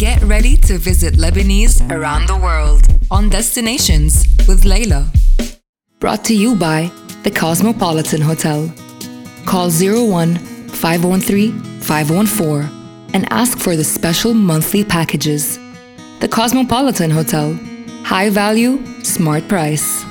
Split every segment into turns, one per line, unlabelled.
Get ready to visit Lebanese around the world on Destinations with Layla. Brought to you by the Cosmopolitan Hotel. Call 01 513 514 and ask for the special monthly packages. The Cosmopolitan Hotel. High value, smart price.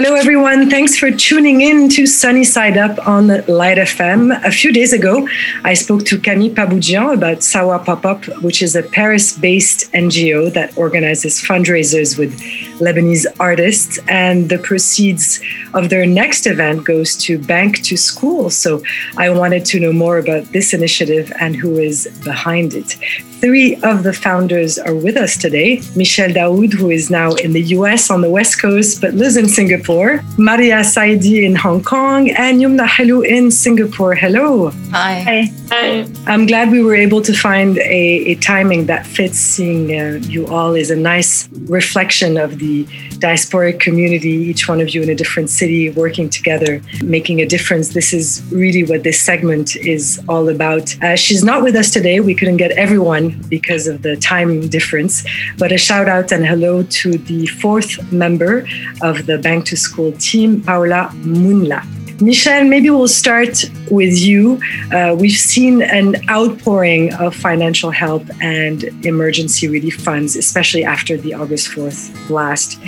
Hello, everyone. Thanks for tuning in to Sunny Side Up on Light FM. A few days ago, I spoke to Camille Paboudian about Sawa Pop Up, which is a Paris based NGO that organizes fundraisers with Lebanese artists. And the proceeds of their next event goes to Bank to School. So I wanted to know more about this initiative and who is behind it. Three of the founders are with us today. Michelle Daoud, who is now in the US on the West Coast but lives in Singapore. Maria Saidi in Hong Kong and Yumna Halu in Singapore. Hello.
Hi.
Hi.
I'm glad we were able to find a, a timing that fits. Seeing uh, you all is a nice reflection of the diasporic community, each one of you in a different city working together, making a difference. This is really what this segment is all about. Uh, she's not with us today. We couldn't get everyone because of the time difference, but a shout out and hello to the fourth member of the Bank to School team, Paola Munla. Michelle, maybe we'll start with you. Uh, we've seen an outpouring of financial help and emergency relief funds, especially after the August 4th blast.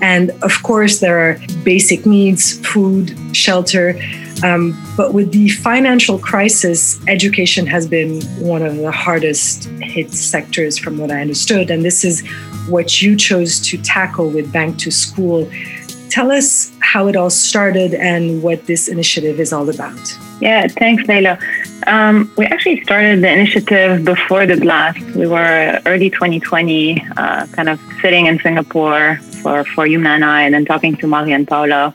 And of course, there are basic needs food, shelter. Um, but with the financial crisis, education has been one of the hardest hit sectors, from what I understood. And this is what you chose to tackle with Bank to School. Tell us how it all started and what this initiative is all about.
Yeah, thanks, Layla. Um, we actually started the initiative before the blast. We were early 2020, uh, kind of sitting in Singapore for, for Yumna and I, and then talking to Maria and Paula,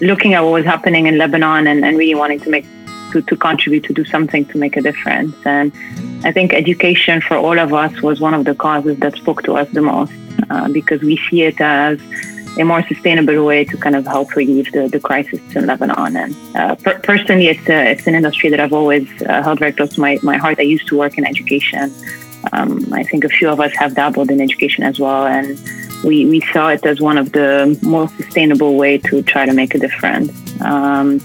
looking at what was happening in Lebanon and, and really wanting to make to, to contribute to do something to make a difference. And I think education for all of us was one of the causes that spoke to us the most uh, because we see it as a more sustainable way to kind of help relieve the, the crisis in Lebanon. And uh, per- personally, it's, a, it's an industry that I've always uh, held very close to my, my heart. I used to work in education. Um, I think a few of us have dabbled in education as well. And we, we saw it as one of the most sustainable way to try to make a difference. Um,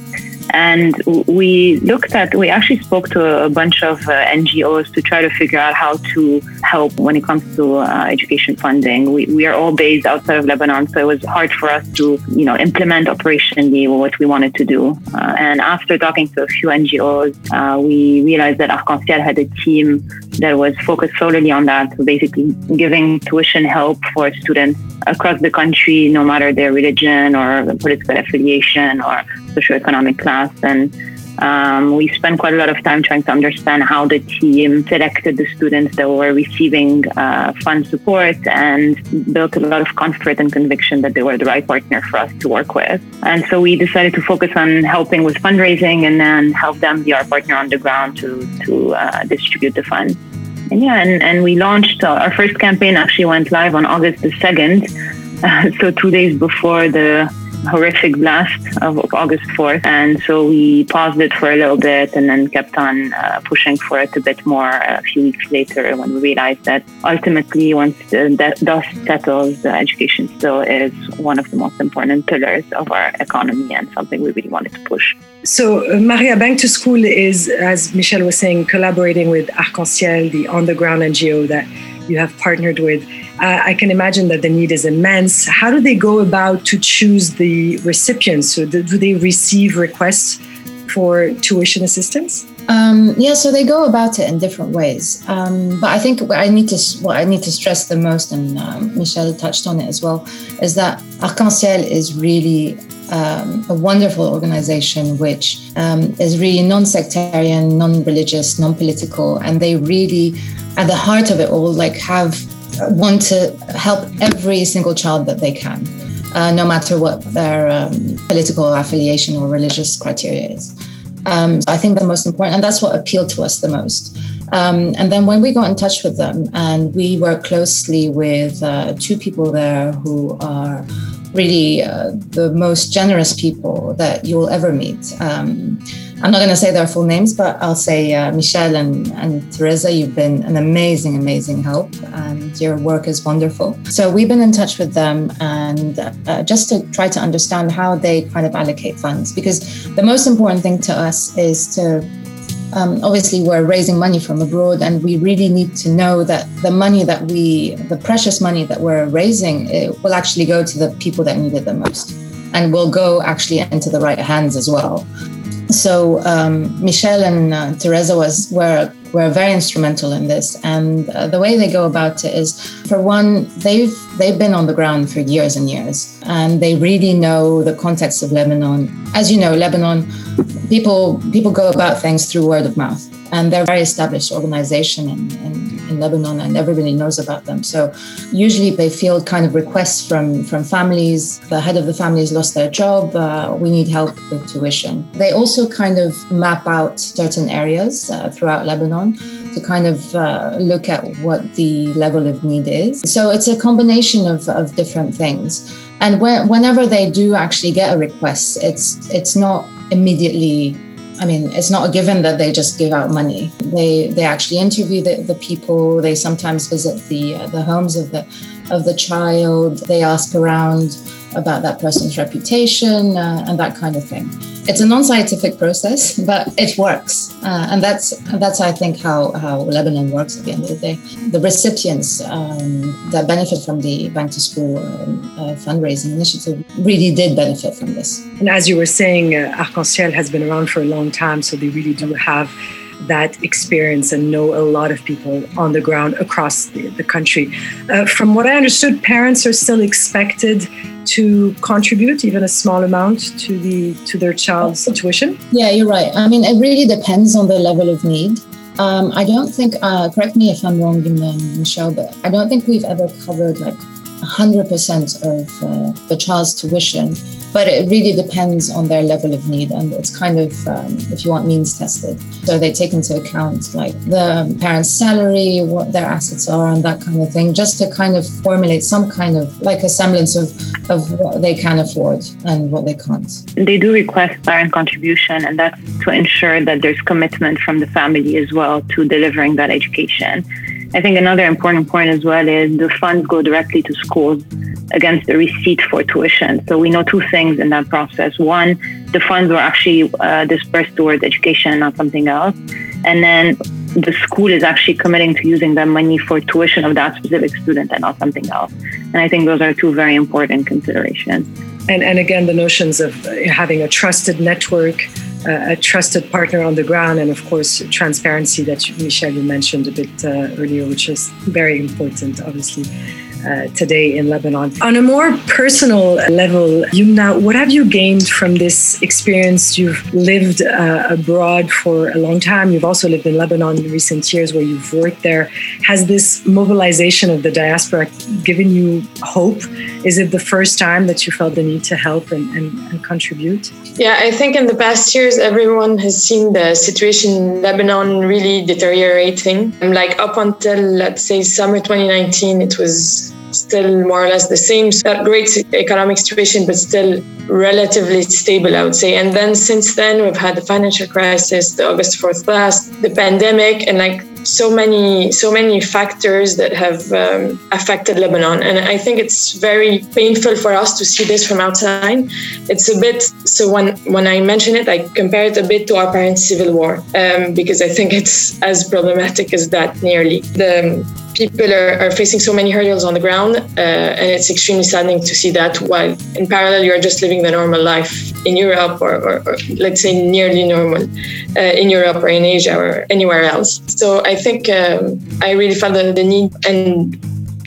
and we looked at, we actually spoke to a bunch of uh, NGOs to try to figure out how to help when it comes to uh, education funding. We, we are all based outside of Lebanon, so it was hard for us to, you know, implement operationally what we wanted to do. Uh, and after talking to a few NGOs, uh, we realized that Arc-en-Ciel had a team that was focused solely on that, so basically giving tuition help for students across the country, no matter their religion or political affiliation or socioeconomic class. And um, we spent quite a lot of time trying to understand how the team selected the students that were receiving uh, fund support and built a lot of comfort and conviction that they were the right partner for us to work with. And so we decided to focus on helping with fundraising and then help them be our partner on the ground to, to uh, distribute the funds. And yeah, and, and we launched uh, our first campaign actually went live on August the 2nd. so two days before the horrific blast of, of, August 4th. And so we paused it for a little bit and then kept on uh, pushing for it a bit more a few weeks later when we realized that ultimately, once the dust settles, education still is one of the most important pillars of our economy and something we really wanted to push.
So, uh, Maria Bank to School is, as Michelle was saying, collaborating with Arc-en-Ciel, the on-the-ground NGO that you have partnered with. Uh, I can imagine that the need is immense. How do they go about to choose the recipients? So, do, they receive requests for tuition assistance?
Um, yeah, so they go about it in different ways. Um, but I think what I need to what I need to stress the most, and um, Michelle touched on it as well, is that Arc-en-Ciel is really um, a wonderful organization which um, is really non-sectarian, non-religious, non-political, and they really, at the heart of it all, like have want to help every single child that they can, uh, no matter what their um, political affiliation or religious criteria is. Um, so I think the most important, and that's what appealed to us the most. Um, and then when we got in touch with them, and we work closely with uh, two people there who are really uh, the most generous people that you'll ever meet. Um, I'm not going to say their full names, but I'll say uh, Michelle and, and Teresa, you've been an amazing, amazing help, and your work is wonderful. So we've been in touch with them and uh, just to try to understand how they kind of allocate funds, because the most important thing to us is to um, obviously we're raising money from abroad and we really need to know that the money that we the precious money that we're raising will actually go to the people that need it the most and will go actually into the right hands as well so um, Michelle and uh, Teresa was were were very instrumental in this, and uh, the way they go about it is, for one, they've they've been on the ground for years and years, and they really know the context of Lebanon. As you know, Lebanon people people go about things through word of mouth, and they're a very established organization in, in, in, Lebanon, and everybody knows about them. So usually they field kind of requests from from families. The head of the family has lost their job. Uh, we need help with tuition. They also kind of map out certain areas uh, throughout Lebanon to kind of uh, look at what the level of need is. So it's a combination of, of different things. And when, whenever they do actually get a request, it's it's not immediately I mean, it's not a given that they just give out money. They they actually interview the, the people. They sometimes visit the uh, the homes of the of the child. They ask around about that person's reputation uh, and that kind of thing. It's a non-scientific process, but it works, uh, and that's that's I think how how Lebanon works at the end of the day. The recipients um, that benefit from the Bank to School uh, fundraising initiative really did benefit from this.
And as you were saying, uh, Arc-en-Ciel has been around for a long time, so they really do have that experience and know a lot of people on the ground across the, the country. Uh, from what I understood, parents are still expected to contribute even a small amount to the to their child's tuition.
Yeah, you're right. I mean, it really depends on the level of need. Um, I don't think. Uh, correct me if I'm wrong, Michelle, but I don't think we've ever covered like 100% of uh, the child's tuition but it really depends on their level of need and it's kind of um, if you want means tested. So they take into account like the parent's salary what their assets are and that kind of thing just to kind of formulate some kind of like a semblance of of what they can afford and what they can't.
They do request parent contribution and that's to ensure that there's commitment from the family as well to delivering that education I think another important point as well is the funds go directly to schools against the receipt for tuition. So we know two things in that process. One, the funds were actually uh, dispersed towards education, not something else. And then the school is actually committing to using that money for tuition of that specific student and not something else. And I think those are two very important considerations.
And, and again, the notions of having a trusted network, a trusted partner on the ground, and of course, transparency that Michelle you mentioned a bit uh, earlier, which is very important, obviously uh, today in Lebanon. On a more personal level, Yumna, what have you gained from this experience? You've lived uh, abroad for a long time. You've also lived in Lebanon in recent years where you've worked there. Has this mobilization of the diaspora given you hope? Is it the first time that you felt the need to help and, and, and contribute?
Yeah, I think in the past years, everyone has seen the situation in Lebanon really deteriorating. Like up until, let's say, summer 2019, it was still more or less the same. Not great economic situation, but still relatively stable, I would say. And then since then, we've had the financial crisis, the August 4th blast, the pandemic, and like so many so many factors that have um, affected Lebanon, and I think it's very painful for us to see this from outside. It's a bit so when when I mention it, I compare it a bit to our parents' civil war um, because I think it's as problematic as that nearly. The people are, are facing so many hurdles on the ground, uh, and it's extremely saddening to see that while in parallel you're just living the normal life in Europe or, or, or let's say nearly normal uh, in Europe or in Asia or anywhere else. So I think um, I really felt the, the need and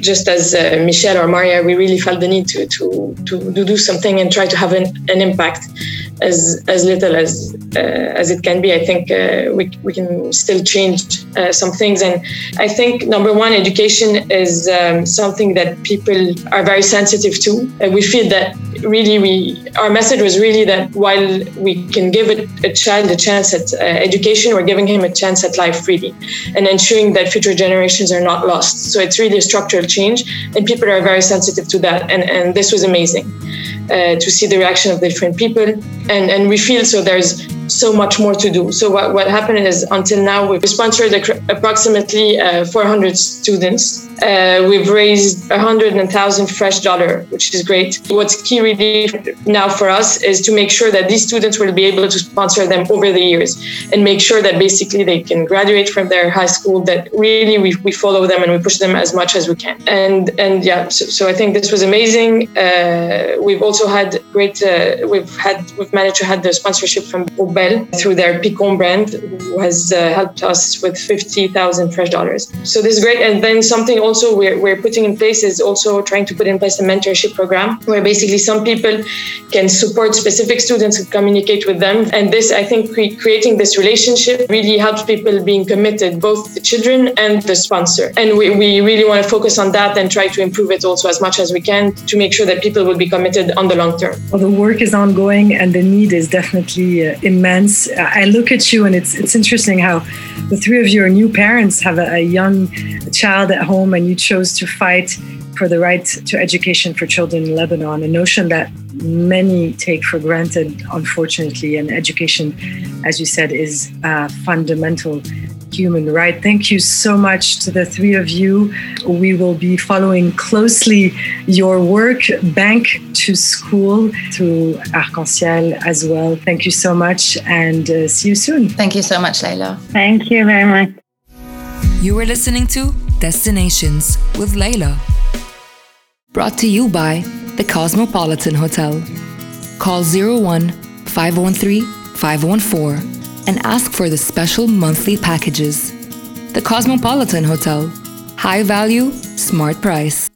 just as uh, Michelle or Maria, we really felt the need to, to, to, do something and try to have an, an impact as, as little as, uh, as it can be. I think uh, we, we can still change uh, some things. And I think number one, education is um, something that people are very sensitive to. we feel that really we, our message was really that while we can give a, a child a chance at uh, education, we're giving him a chance at life really, and ensuring that future generations are not lost. So it's really a structural change, and people are very sensitive to that. And, and this was amazing uh, to see the reaction of different people. And, and we feel so there's so much more to do. So what, what happened is until now we've sponsored approximately uh, 400 students. Uh, we've raised 100,000 fresh dollar, which is great. What's key really now for us is to make sure that these students will be able to sponsor them over the years and make sure that basically they can graduate from their high school, that really we, we follow them and we push them as much as we can. And and yeah, so, so I think this was amazing. Uh, we've also had great, uh, we've had, we've managed to have the sponsorship from Obel through their Picon brand, who has uh, helped us with 50,000 fresh dollars. So this is great. And then something also we're, we're putting in place is also trying to put in place a mentorship program where basically some people can support specific students and communicate with them. And this, I think, cre- creating this relationship really helps people being committed, both the children and the sponsor. And we, we really want to focus on that and try to improve it also as much as we can to make sure that people will be committed on the long term.
Well, the work is ongoing and the need is definitely uh, immense. I look at you and it's it's interesting how the three of you are new parents, have a, a young child at home, and you chose to fight for the right to education for children in Lebanon, a notion that many take for granted, unfortunately. And education, as you said, is a fundamental human right. Thank you so much to the three of you. We will be following closely your work, Bank to School, through Arc-en-Ciel as well. Thank you so much and uh, see you soon.
Thank you so much, Layla.
Thank you very much.
You were listening to Destinations with Layla. Brought to you by the Cosmopolitan Hotel. Call 01 513 514 and ask for the special monthly packages. The Cosmopolitan Hotel. High value, smart price.